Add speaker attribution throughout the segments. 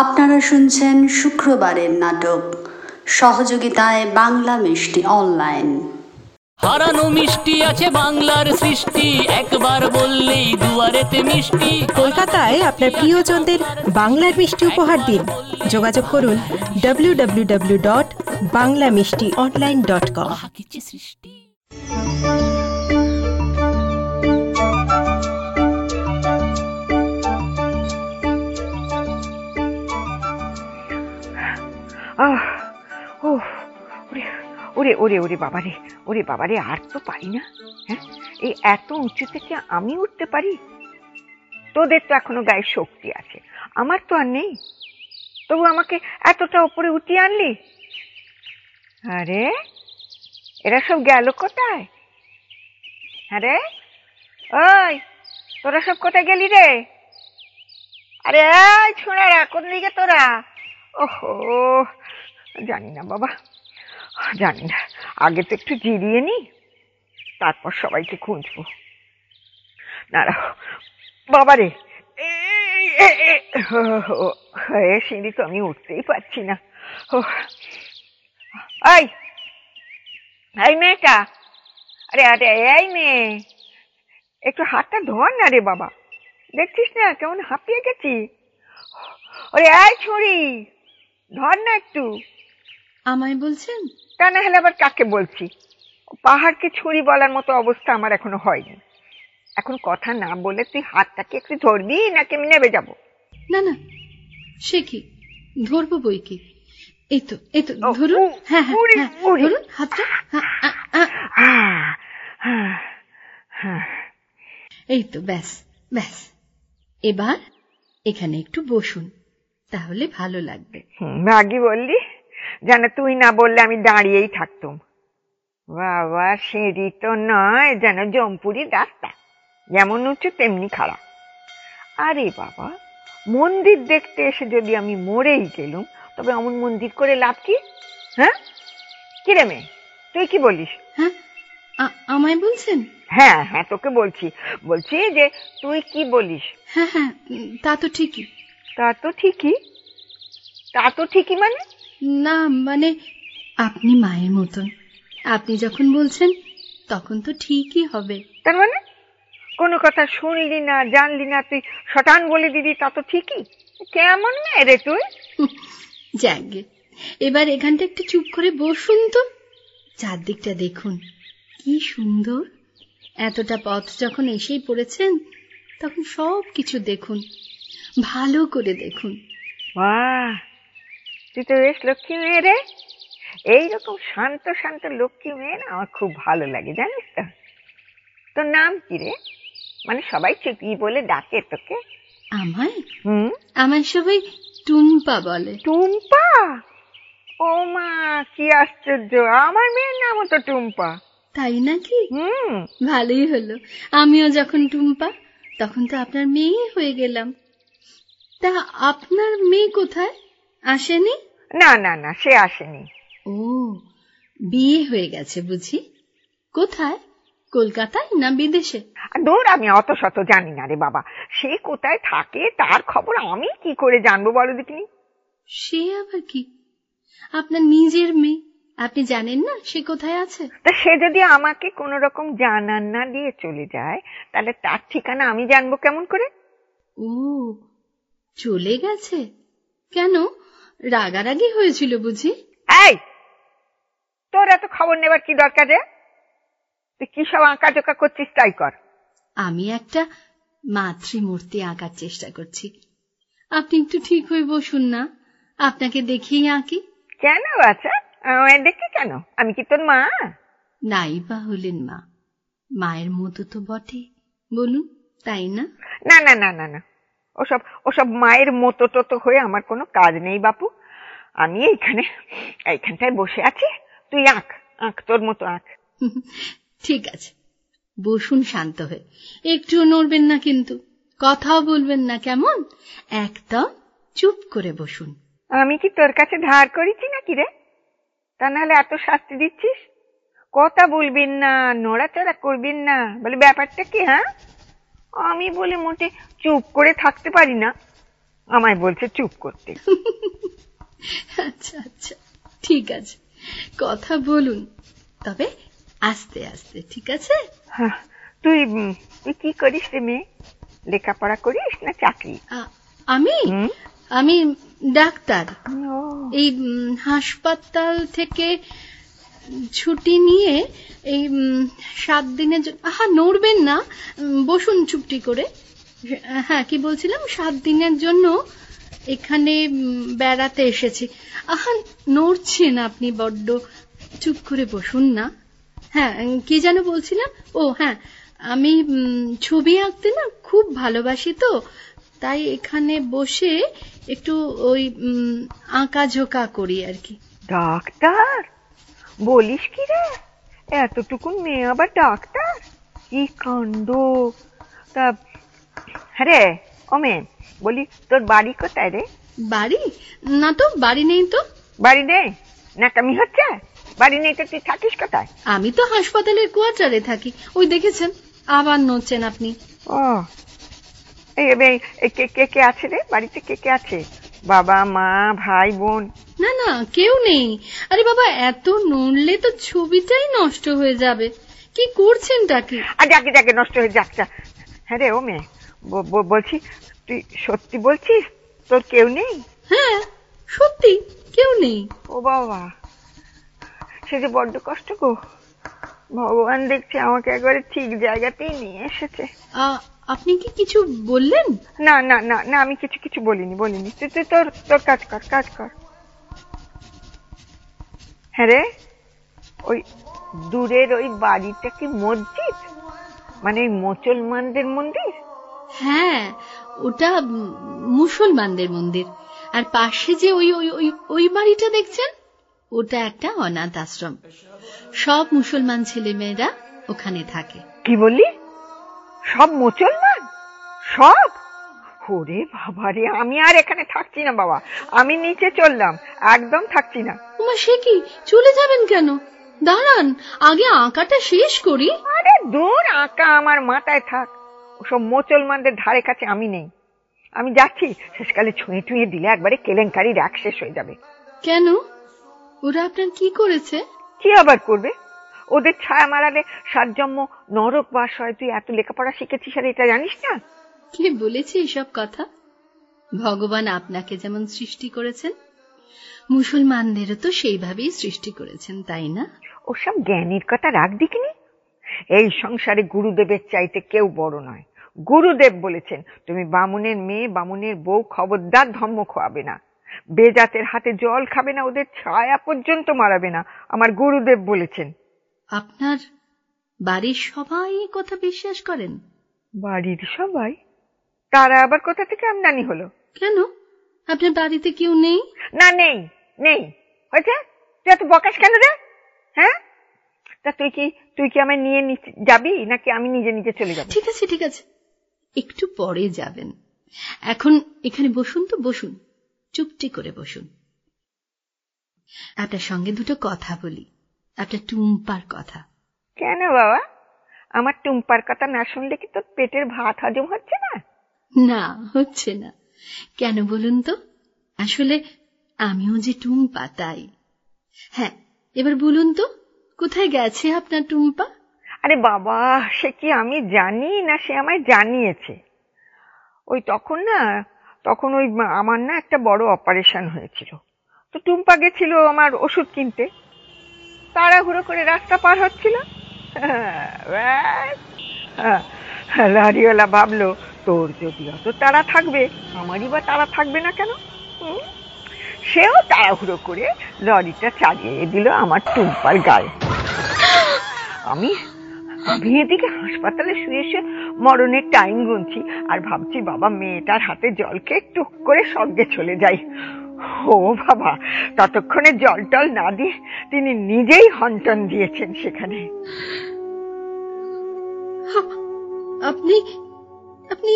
Speaker 1: আপনারা শুনছেন শুক্রবারের নাটক। সহযোগিতায় বাংলা মিষ্টি অনলাইন।
Speaker 2: হারানো মিষ্টি আছে বাংলার সৃষ্টি। একবার বললেই দুয়ারেতে মিষ্টি।
Speaker 3: কলকাতায় আপনার প্রিয়জনদের বাংলার মিষ্টি উপহার দিন। যোগাযোগ করুন W W W dot Bangla mishti online dot কম
Speaker 2: কিছু সৃষ্টি।
Speaker 4: ওরে ওরে ওরে বাবারে ওরে বাবারে, আর তো পারি না হ্যাঁ? এই এত উঁচু থেকে আমি উঠতে পারি? তোদের তো এখনও গায়ে শক্তি আছে, আমার তো আর নেই। তবু আমাকে এতটা উপরে উঠিয়ে আনলি? আরে, এরা সব গেল কোথায়? আরে, ওই, তোরা সব কোথায় গেলি রে? আরে ছোড়ারা কোন দিকে তোরা? ওহো, জানি না বাবা। জানি না আগে তো একটু জিরিয়ে নি তারপর সবাইকে খুঁজবো এ, এ, ও, সিঁড়ি তো আমি উঠতেই পারছি না ও, এই মেয়েটা আরে আরে এই মেয়ে একটু হাতটা ধর না রে বাবা দেখছিস না কেমন হাঁপিয়ে গেছি ওরে এই ছুরি ধর না একটু
Speaker 5: আমায় বলছেন?
Speaker 4: তা না হলে আবার কাকে বলছি? পাহাড়কে ছুরি বলার মতো অবস্থা আমার এখনও হয়নি। এখন কথা না বলে তুই হাতটাকে একটু ধরবি নাকি আমি নেবে যাব?
Speaker 5: না না। সে কি? ধরবো বই কি? এই তো এই তো ধরুন। হ্যাঁ হ্যাঁ হ্যাঁ। ধরুন হাতটা। এই তো ব্যাস ব্যাস। এবার এখানে একটু বসুন তাহলে ভালো লাগবে।
Speaker 4: আগে বললি? যেন তুই না বললে আমি দাঁড়িয়েই থাকতুম। বাবা সিঁড়ি তো নয় যেন জম্পুরি রাস্তা। যেমন উঁচু তেমনি খারাপ আরে বাবা মন্দির দেখতে এসে যদি আমি মরেই গেলুম তবে অমন মন্দির করে লাভ কি? হ্যাঁ? কি রে মেয়ে তুই কি বলিস?
Speaker 5: হ্যাঁ? আমায় বলছেন?
Speaker 4: হ্যাঁ হ্যাঁ তোকে বলছি। বলছি যে তুই কি বলিস?
Speaker 5: হ্যাঁ হ্যাঁ তা তো ঠিকই।
Speaker 4: তা তো ঠিকই। তা তো ঠিকই মানে?
Speaker 5: না মানে আপনি মায়ের মতন। আপনি যখন বলছেন তখন তো ঠিকই হবে।
Speaker 4: তার মানে? কোনো কথা শুনলি না জানলি না তুই শটান বলে দিদি তা তো ঠিকই। কেমন মেয়ে রে তুই?
Speaker 5: যাকে এবার এখানটা একটু চুপ করে বসুন তো। চারদিকটা দেখুন কি সুন্দর। এতটা পথ যখন এসেই পড়েছেন তখন সব কিছু দেখুন ভালো করে দেখুন।
Speaker 4: বাহ! তুই তো বেশ লক্ষ্মী মেয়ে রে। এইরকম শান্ত শান্ত লক্ষ্মী মেয়ে না আমার খুব ভালো লাগে জানিস তো। তোর নাম কি রে? মানে সবাই চুপি বলে ডাকে তোকে।
Speaker 5: আমায়?
Speaker 4: হুম?
Speaker 5: আমার সবাই টুম্পা বলে।
Speaker 4: টুম্পা? ও মা কি আশ্চর্য আমার মেয়ের নামও তো টুম্পা।
Speaker 5: তাই নাকি?
Speaker 4: হুম।
Speaker 5: ভালোই হলো। আমিও যখন টুম্পা তখন তো আপনার মেয়ে হয়ে গেলাম। তা আপনার মেয়ে কোথায়? আসেনি?
Speaker 4: না না না সে আসেনি।
Speaker 5: ও বিয়ে হয়ে গেছে বুঝি। কোথায়? কলকাতায় না বিদেশে?
Speaker 4: দূর আমি অত শত জানি না রে বাবা। সে কোথায় থাকে তার খবর আমি কি করে জানব বলো দেখিনি
Speaker 5: সে আবার কি? আপনার নিজের মেয়ে। আপনি জানেন না সে কোথায় আছে?
Speaker 4: তা সে যদি আমাকে কোনো রকম জানান না দিয়ে চলে যায় তাহলে তার ঠিকানা আমি জানব কেমন করে?
Speaker 5: ও চলে গেছে? কেন? রাগারাগি হয়েছিল বুঝি?
Speaker 4: এই তোর এত খবর নেবার কি দরকার রে? তুই কি সব আঁকা জোকা করছিস তাই কর।
Speaker 5: আমি একটা মাতৃমূর্তি আঁকার চেষ্টা করছি। আপনি একটু ঠিক হয়ে বসুন না। আপনাকে দেখেই আঁকি।
Speaker 4: কেন বাচ্চা আমায় দেখি কেন? আমি কি তোর মা?
Speaker 5: নাই বা হলেন মা। মায়ের মতো তো বটে। বলুন তাই না?
Speaker 4: না না না না না। ওসব ওসব মায়ের মতো টতো হয়ে আমার কোনো কাজ নেই বাপু। আমি এইখানে এইখানটায় বসে আছি। তুই আঁক আঁক তোর মতো আঁক।
Speaker 5: ঠিক আছে। বসুন শান্ত হয়ে। একটুও নড়বেন না কিন্তু। কথাও বলবেন না কেমন? একদম চুপ করে বসুন।
Speaker 4: আমি কি তোর কাছে ধার করেছি নাকি রে? তা নাহলে এত শাস্তি দিচ্ছিস? কথা বলবেন না নড়াচড়া করবেন না। বলে ব্যাপারটা কি হ্যাঁ? আমি বলে মোটে চুপ করে থাকতে পারি না। আমায় বলছে চুপ করতে।
Speaker 5: আচ্ছা আচ্ছা ঠিক আছে। কথা বলুন। তবে আস্তে আস্তে ঠিক আছে?
Speaker 4: হ্যাঁ, তুই তুই কি করিস রে মেয়ে? লেখাপড়া করিস না চাকরি?
Speaker 5: আমি? আমি ডাক্তার। এই হাসপাতাল থেকে ছুটি নিয়ে এই সাত দিনের জন্য আহা নড়বেন না। বসুন চুপটি করে। হ্যাঁ কি বলছিলাম? সাত দিনের জন্য এখানে বেড়াতে এসেছি। আহা নড়ছেন আপনি বড্ড। চুপ করে বসুন না। হ্যাঁ কি যেন বলছিলাম? ও হ্যাঁ আমি ছবি আঁকতে না খুব ভালোবাসি তো তাই এখানে বসে একটু ওই উম, আঁকাঝোঁকা করি আর কি।
Speaker 4: ডাক্তার? বলিস কি রে? এতটুকু মেয়ে আবার ডাক্তার? কি কাণ্ড? তা হ্যাঁ রে ওমে বলি তোর বাড়ি কোথায় রে?
Speaker 5: বাড়ি? না তো বাড়ি নেই তো।
Speaker 4: বাড়ি নেই? নাকামি হচ্ছে? বাড়ি নেই তো তুই থাকিস কোথায়?
Speaker 5: আমি তো হাসপাতালের কোয়ার্টারে থাকি। ওই দেখেছেন? আবার নড়ছেন আপনি।
Speaker 4: ও। এই কে কে কে আছে রে? বাড়িতে কে কে আছে? বাবা মা ভাই বোন?
Speaker 5: না না কেউ নেই। আরে বাবা এত নড়লে তো ছবিটাই নষ্ট হয়ে যাবে। কি করছেনটা কি?
Speaker 4: যাকে যাকে নষ্ট হয়ে যাচ্ছে হ্যাঁ রে ও মেয়ে। বলছি তুই সত্যি বলছিস? তোর কেউ নেই?
Speaker 5: হ্যাঁ সত্যি কেউ নেই।
Speaker 4: ও বাবা সে যে বড্ড কষ্ট গো। ভগবান দেখছি আমাকে একবারে ঠিক জায়গাতেই নিয়ে এসেছে।
Speaker 5: আপনি কি কিছু বললেন?
Speaker 4: না না না না আমি কিছু কিছু বলিনি বলিনি। তুই তুই তোর তোর কাজ কর কাজ কর। হ্যাঁ রে ওই দূরের ওই বাড়িটা কি মসজিদ? মানে মুসলমানদের মন্দির?
Speaker 5: হ্যাঁ ওটা মুসলমানদের মন্দির। আর পাশে যে ওই ওই বাড়িটা দেখছেন? ওটা একটা অনাথ আশ্রম। সব মুসলমান ছেলেমেয়েরা ওখানে থাকে।
Speaker 4: কি বললি? সব মুসলমান? সব? ওরে বাবা রে আমি আর এখানে থাকছি না বাবা। আমি নিচে চললাম একদম থাকছি না।
Speaker 5: উমা সে কি? চলে যাবেন কেন? দাঁড়ান আগে আঁকাটা শেষ করি।
Speaker 4: আরে দূর আঁকা আমার মাথায় থাক। ওসব মুসলমানদের ধারে কাছে আমি নেই। আমি যাচ্ছি শেষকালে ছুঁয়ে টুঁয়ে দিলে একবারে কেলেঙ্কারি রাগ শেষ হয়ে যাবে।
Speaker 5: কেন? ওরা আপনার কি করেছে?
Speaker 4: কি আবার করবে? ওদের ছায়া মারালে সাত জন্ম নরক বাস হয়। তুই এত লেখাপড়া শিখেছিস আর এটা জানিস না?
Speaker 5: কে বলেছে এসব কথা? ভগবান আপনাকে যেমন সৃষ্টি করেছেন মুসলমানদেরও তো সেইভাবেই সৃষ্টি করেছেন তাই না?
Speaker 4: ওসব জ্ঞানীর কথা রাখ দিকিনি এই সংসারে গুরুদেবের চাইতে কেউ বড় নয়। গুরুদেব বলেছেন তুমি বামুনের মেয়ে বামুনের বউ খবরদার ধর্ম খোয়াবে না। বেজাতের হাতে জল খাবে না ওদের ছায়া পর্যন্ত মারাবে না। আমার গুরুদেব বলেছেন।
Speaker 5: আপনার বাড়ির সবাই কথা বিশ্বাস করেন?
Speaker 4: বাড়ির সবাই? তারা আবার কোথা থেকে আমদানি হলো?
Speaker 5: কেন? আপনার বাড়িতে কেউ নেই?
Speaker 4: না নেই নেই। হয়েছে? তুই এত বকাস কেন রে? হ্যাঁ? তা তুই কি তুই কি আমায় নিয়ে যাবি নাকি আমি নিজে নিজে চলে যাব?
Speaker 5: ঠিক আছে ঠিক আছে। একটু পরে যাবেন। এখন এখানে বসুন তো বসুন। চুপটি করে বসুন। আপনার সঙ্গে দুটো কথা বলি। আপনার টুম্পার কথা।
Speaker 4: কেন বাবা? আমার টুম্পার কথা না শুনলে কি তোর পেটের ভাত হজম হচ্ছে না?
Speaker 5: না হচ্ছে না। কেন বলুন তো? আসলে আমিও যে টুম্পা তাই। হ্যাঁ এবার বলুন তো কোথায় গেছে আপনার টুম্পা?
Speaker 4: আরে বাবা, সে কি আমি জানি না সে আমায় জানিয়েছে? ওই তখন না, তখন ওই আমার না একটা বড় অপারেশন হয়েছিল। তো টুম্পা গেছিল আমার ওষুধ কিনতে। তাড়াহুড়ো করে রাস্তা পার হচ্ছিল। লারিওয়ালা ভাবলো, তোর যদি অত তাড়া থাকবে, আমারই বা তাড়া থাকবে না কেন? সেও তাড়াহুড়ো করে লরিটা চালিয়ে দিল আমার টুম্পার গায়ে। আমি আমি এদিকে হাসপাতালে শুয়ে শুয়ে মরণের টাইম গুনছি আর ভাবছি বাবা মেয়েটার হাতে জল খেয়ে টুক করে সঙ্গে চলে যাই। ও বাবা ততক্ষণে জল টল না দিয়ে তিনি নিজেই হন্টন দিয়েছেন সেখানে।
Speaker 5: আপনি আপনি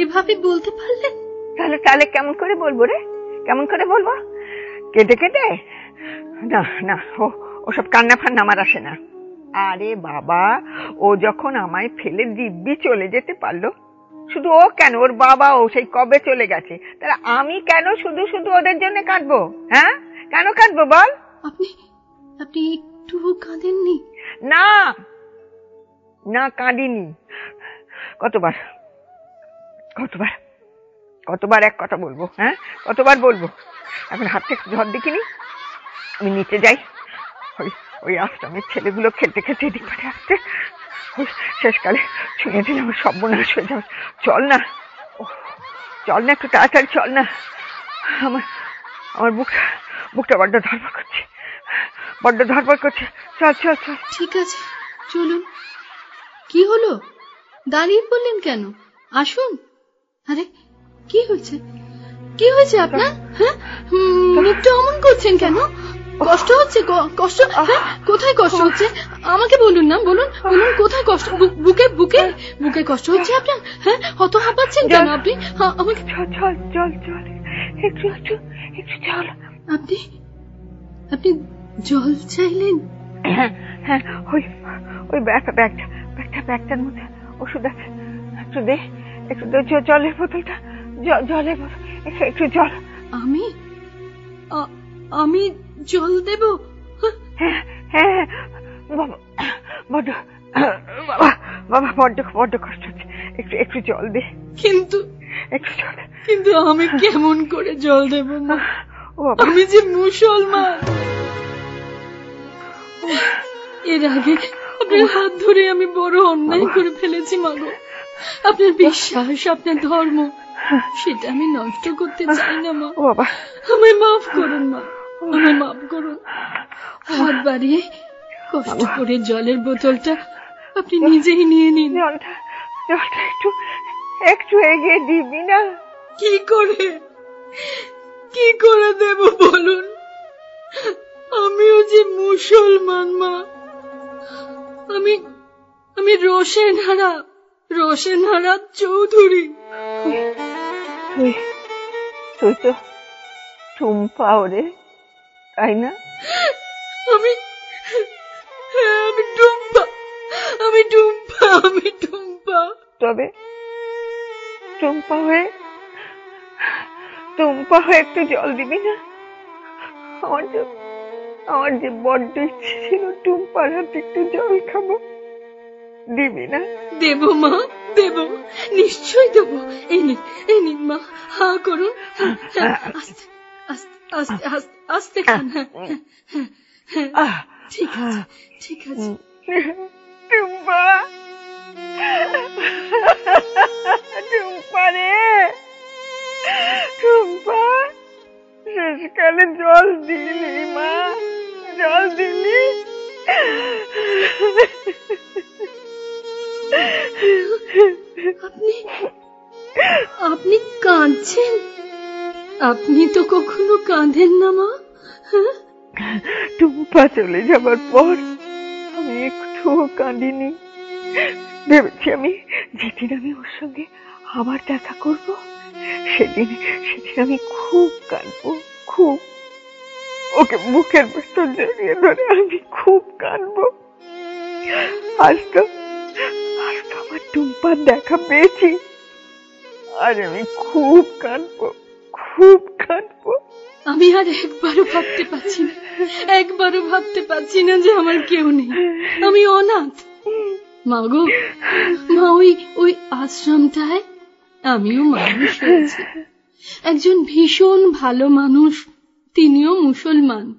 Speaker 5: এভাবে বলতে পারলেন?
Speaker 4: তাহলে তাহলে কেমন করে বলব রে? কেমন করে বলব? কেটে কেটে না না ও ওসব কান্না ফান্না আমার আসে না। আরে বাবা ও যখন আমায় ফেলে দিব্যি চলে যেতে পারল শুধু ও কেন? ওর বাবা ও সেই কবে চলে গেছে? তাহলে আমি কেন শুধু শুধু ওদের জন্য কাঁদবো? হ্যাঁ? কেন কাঁদবো বল?
Speaker 5: আপনি আপনি একটুও কাঁদেননি?
Speaker 4: না না কাঁদিনি। কতবার কতবার কতবার এক কথা বলব হ্যাঁ? কতবার বলব? এখন হাত থেকে ঝড় দেখিনি। আমি নিচে যাই। ওই আশ্রমের ছেলেগুলো খেলতে খেলতে এদিক পাঠে আসছে। শেষকালে ছুঁয়ে দিলে আমার সর্বনাশ হয়ে যাবে চল না। চল না একটু তাড়াতাড়ি চল না। আমার আমার বুকটা বুকটা বড্ড ধরপড় করছে। বড্ড ধরপড় করছে। চল চল চল।
Speaker 5: ঠিক আছে, চলুন। কি হলো? দাঁড়িয়ে পড়লেন কেন? আসুন। আরে, কি হয়েছে? কি হয়েছে আপনার? হ্যাঁ? মুখটা অমন করছেন কেন? কষ্ট হচ্ছে কষ্ট? হ্যাঁ? কোথায় কষ্ট হচ্ছে? আমাকে বলুন না বলুন বলুন কোথায় কষ্ট? বুকে বুকে? বুকে কষ্ট হচ্ছে আপনার? হ্যাঁ অত হাঁপাচ্ছেন কেন আপনি? আমাকে
Speaker 4: চল চল চল চল। একটু একটু একটু চল।
Speaker 5: আপনি আপনি জল চাইলেন?
Speaker 4: হ্যাঁ হ্যাঁ ওই ওই ব্যাগটা ব্যাগটা ব্যাগটা ব্যাগটার মধ্যে ওষুধ আছে। একটু দে একটু দে জলের বোতলটা জলের বোতল। একটু একটু জল
Speaker 5: আমি? আমি জল দেব?
Speaker 4: হ্যাঁ হ্যাঁ হ্যাঁ। বাবা বড্ড বাবা বাবা বড্ড বড্ড কষ্ট হচ্ছে। একটু একটু জল দে।
Speaker 5: কিন্তু
Speaker 4: একটু জল
Speaker 5: কিন্তু আমি কেমন করে জল দেব
Speaker 4: বাবা।
Speaker 5: আমি যে মুসলমান। এর আগে আপনার হাত ধরে আমি বড় অন্যায় করে ফেলেছি মাগো আপনার বিশ্বাস আপনার ধর্ম সেটা আমি নষ্ট করতে চাই না মা।
Speaker 4: বাবা।
Speaker 5: আমায় মাফ করুন মা। আমায় মাফ করুন। হাত বাড়িয়ে কষ্ট করে জলের বোতলটা আপনি নিজেই নিয়ে নিন।
Speaker 4: জলটা একটু একটু এগিয়ে দিবি না?
Speaker 5: কি করে? কি করে দেব বলুন? আমিও যে মুসলমান মা। আমি আমি রোশেন হারা রোশেন হারা চৌধুরী।
Speaker 4: তুই তুই তো টুম্পা ওরে তাই না?
Speaker 5: আমি আমি টুম্পা আমি টুম্পা আমি টুম্পা।
Speaker 4: তবে টুম্পা হয়ে টুম্পা হয়ে একটু জল দিবি না? আমার যে আমার যে বড্ড ইচ্ছে ছিল টুম্পার হাতে একটু জল খাব। দিবি না?
Speaker 5: দেব মা দেব নিশ্চয় দেব। এই নিন এই নিন মা হা করুন। আস্তে আস্তে। আস্তে খান। ঠিক আছে ঠিক আছে।
Speaker 4: টুম্পা টুম্পা রে। টুম্পা শেষকালে জল দিলি মা জল দিলি।
Speaker 5: আপনি আপনি কাঁদছেন। আপনি তো কখনো কাঁদেন না, মা। হ্যাঁ?
Speaker 4: টুম্পা চলে যাবার পর আমি একটুও কাঁদিনি। ভেবেছি আমি যেদিন আমি ওর সঙ্গে আবার দেখা করব, সেদিন সেদিন আমি খুব কাঁদবো, খুব। ওকে বুকের ভেতর জড়িয়ে ধরে আমি খুব কাঁদবো। আজ তো আজ তো আমার টুম্পার দেখা পেয়েছি। আজ আমি খুব কাঁদবো। খুব কাঁদবো
Speaker 5: আমি আর একবারও ভাবতে পারছি না, একবারও ভাবতে পারছি না যে আমার কেউ নেই। আমি অনাথ। মাগো মা ওই ওই আশ্রমটায় আমিও মানুষ হয়েছি। একজন ভীষণ ভালো মানুষ, তিনিও মুসলমান।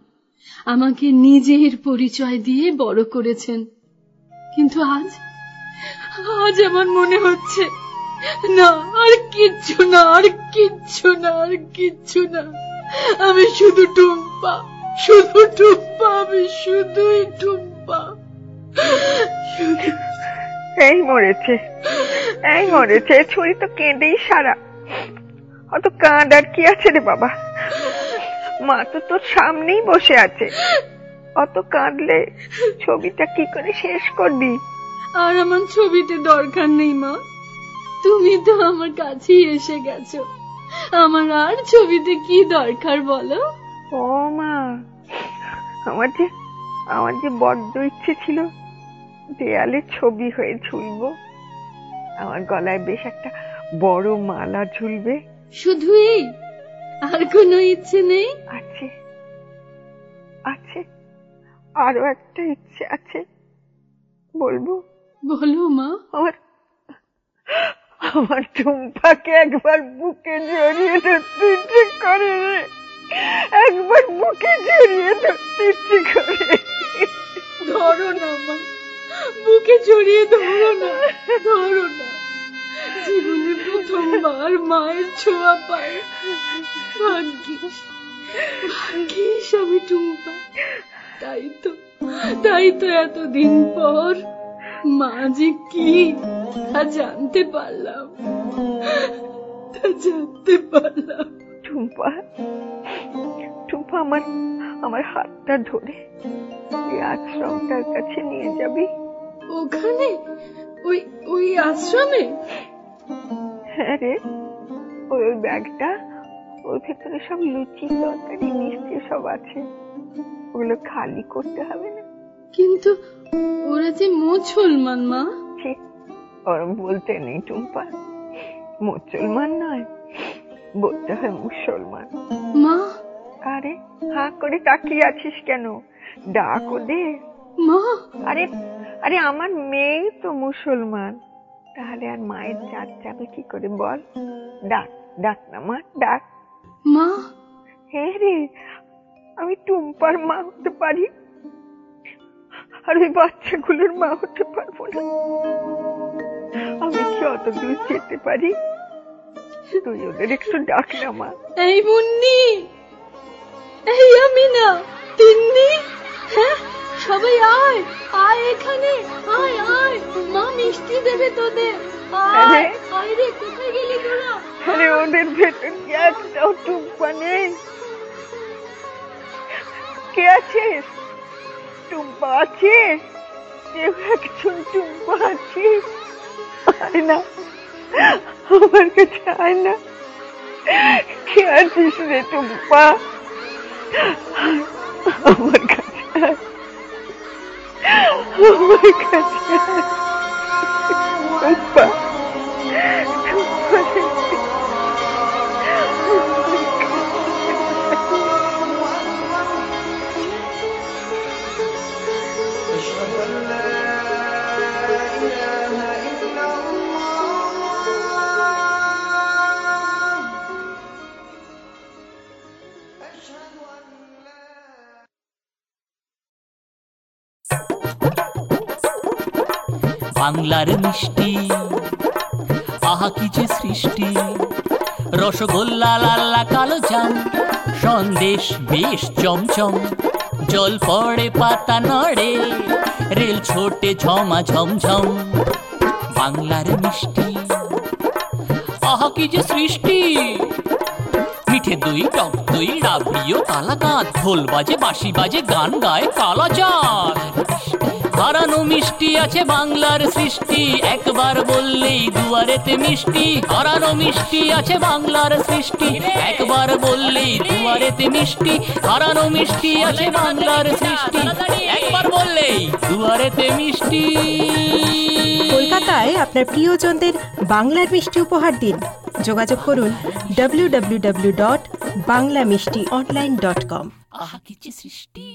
Speaker 5: আমাকে নিজের পরিচয় দিয়ে বড় করেছেন। কিন্তু আজ আজ আমার মনে হচ্ছে না আর কিচ্ছু না আর কিচ্ছু না আর কিচ্ছু না। আমি শুধু টুম্পা শুধু টুম্পা আমি শুধুই টুম্পা।
Speaker 4: এই মরেছে এই মরেছে ছুরি তো কেঁদেই সারা। অত কাঁদ আর কি আছে রে বাবা? মা তো তোর সামনেই বসে আছে। অত কাঁদলে ছবিটা কি করে শেষ করবি?
Speaker 5: আর আমার ছবিতে দরকার নেই মা। তুমি তো আমার কাছেই এসে গেছো। আমার আর ছবিতে কি দরকার বলো?
Speaker 4: ও মা আমার যে আমার যে বড্ড ইচ্ছে ছিল দেয়ালে ছবি হয়ে ঝুলবো। আমার গলায় বেশ একটা বড় মালা ঝুলবে।
Speaker 5: শুধু এই? আর কোনো ইচ্ছে নেই?
Speaker 4: আছে। আছে। আরও একটা ইচ্ছে আছে। বলব?
Speaker 5: বলো মা।
Speaker 4: আমার আমার টুম্পাকে একবার বুকে জড়িয়ে ধরতে ইচ্ছে করে একবার বুকে জড়িয়ে ধরতে ইচ্ছে করে
Speaker 5: ধরো না, মা। বুকে জড়িয়ে ধরো না ধরো না। জীবনে প্রথমবার মায়ের ছোঁয়া ভাগ্যিস ভাগ্যিস আমি টুম্পা। তাই তো তাই তো এতদিন পর মা যে কি? তা জানতে পারলাম। তা জানতে পারলাম।
Speaker 4: টুম্পা টুম্পা আমার আমার হাতটা ধরে এই আশ্রমটার কাছে নিয়ে যাবি?
Speaker 5: ওখানে? ওই ওই আশ্রমে?
Speaker 4: হ্যাঁ রে ওই ওই ব্যাগটা ওর ভেতরে সব লুচি তরকারি মিষ্টি সব আছে। ওগুলো খালি করতে হবে না?
Speaker 5: কিন্তু ওরা যে মুসলমান মা।
Speaker 4: ওরম বলতে নেই টুম্পা। মুসলমান নয় বলতে হয় মুসলমান।
Speaker 5: মা।
Speaker 4: আরে হা করে তাকিয়ে আছিস কেন? ডাক ওদের
Speaker 5: মা।
Speaker 4: আরে আরে আমার মেয়ে তো মুসলমান। তাহলে আর মায়ের জাত যাবে কি করে বল? ডাক ডাক না মা ডাক।
Speaker 5: মা।
Speaker 4: হ্যাঁ রে আমি টুম্পার মা হতে পারি। আর ওই বাচ্চাগুলোর মা হতে পারব না। আমি কি অত দূর যেতে পারি? তুই ওদের একটু ডাক না মা।
Speaker 5: এই মুন্নি! এই আমি না তিন্নি! হ্যাঁ সবাই আয় আয় এখানে আয় আয়। মা মিষ্টি দেবে তোদের। আয় আয় রে কোথায় গেলি তোরা?
Speaker 4: আরে ওদের ভেতর কি একটাও টুম্পা নেই কে আছে? টুম্পা আছে কেউ একজন টুম্পা আছে আয় না। আমার কাছে আয় না। কে আছিস রে টুম্পা? আমার কাছে আয়। আমার কাছে আয়। টুম্পা টুম্পা।
Speaker 2: বাংলার মিষ্টি। আহা, কি যে সৃষ্টি। রসগোল্লা লাল্লা কালো জাম। সন্দেশ, বেশ চমচম। জল পড়ে, পাতা নড়ে। রেল ছোটে, ঝমা, ঝমঝম। বাংলার মিষ্টি। আহা, কি যে সৃষ্টি। মিঠে দই টক দই রাবড়িও কালাকাঁদ ঢোল বাজে, বাঁশি বাজে, গান গায় কালাচাঁদ হারানো মিষ্টি আছে বাংলার সৃষ্টি, একবার বললেই দুয়ারেতে মিষ্টি। হারানো মিষ্টি আছে বাংলার সৃষ্টি, একবার বললেই দুয়ারেতে মিষ্টি। হারানো মিষ্টি আছে বাংলার সৃষ্টি, একবার বললেই দুয়ারেতে মিষ্টি।
Speaker 3: কলকাতায় আপনার প্রিয়জনদের বাংলার মিষ্টি উপহার দিন। যোগাযোগ করুন W W W dot Bangla mishti online dot কম
Speaker 2: আহা সৃষ্টি।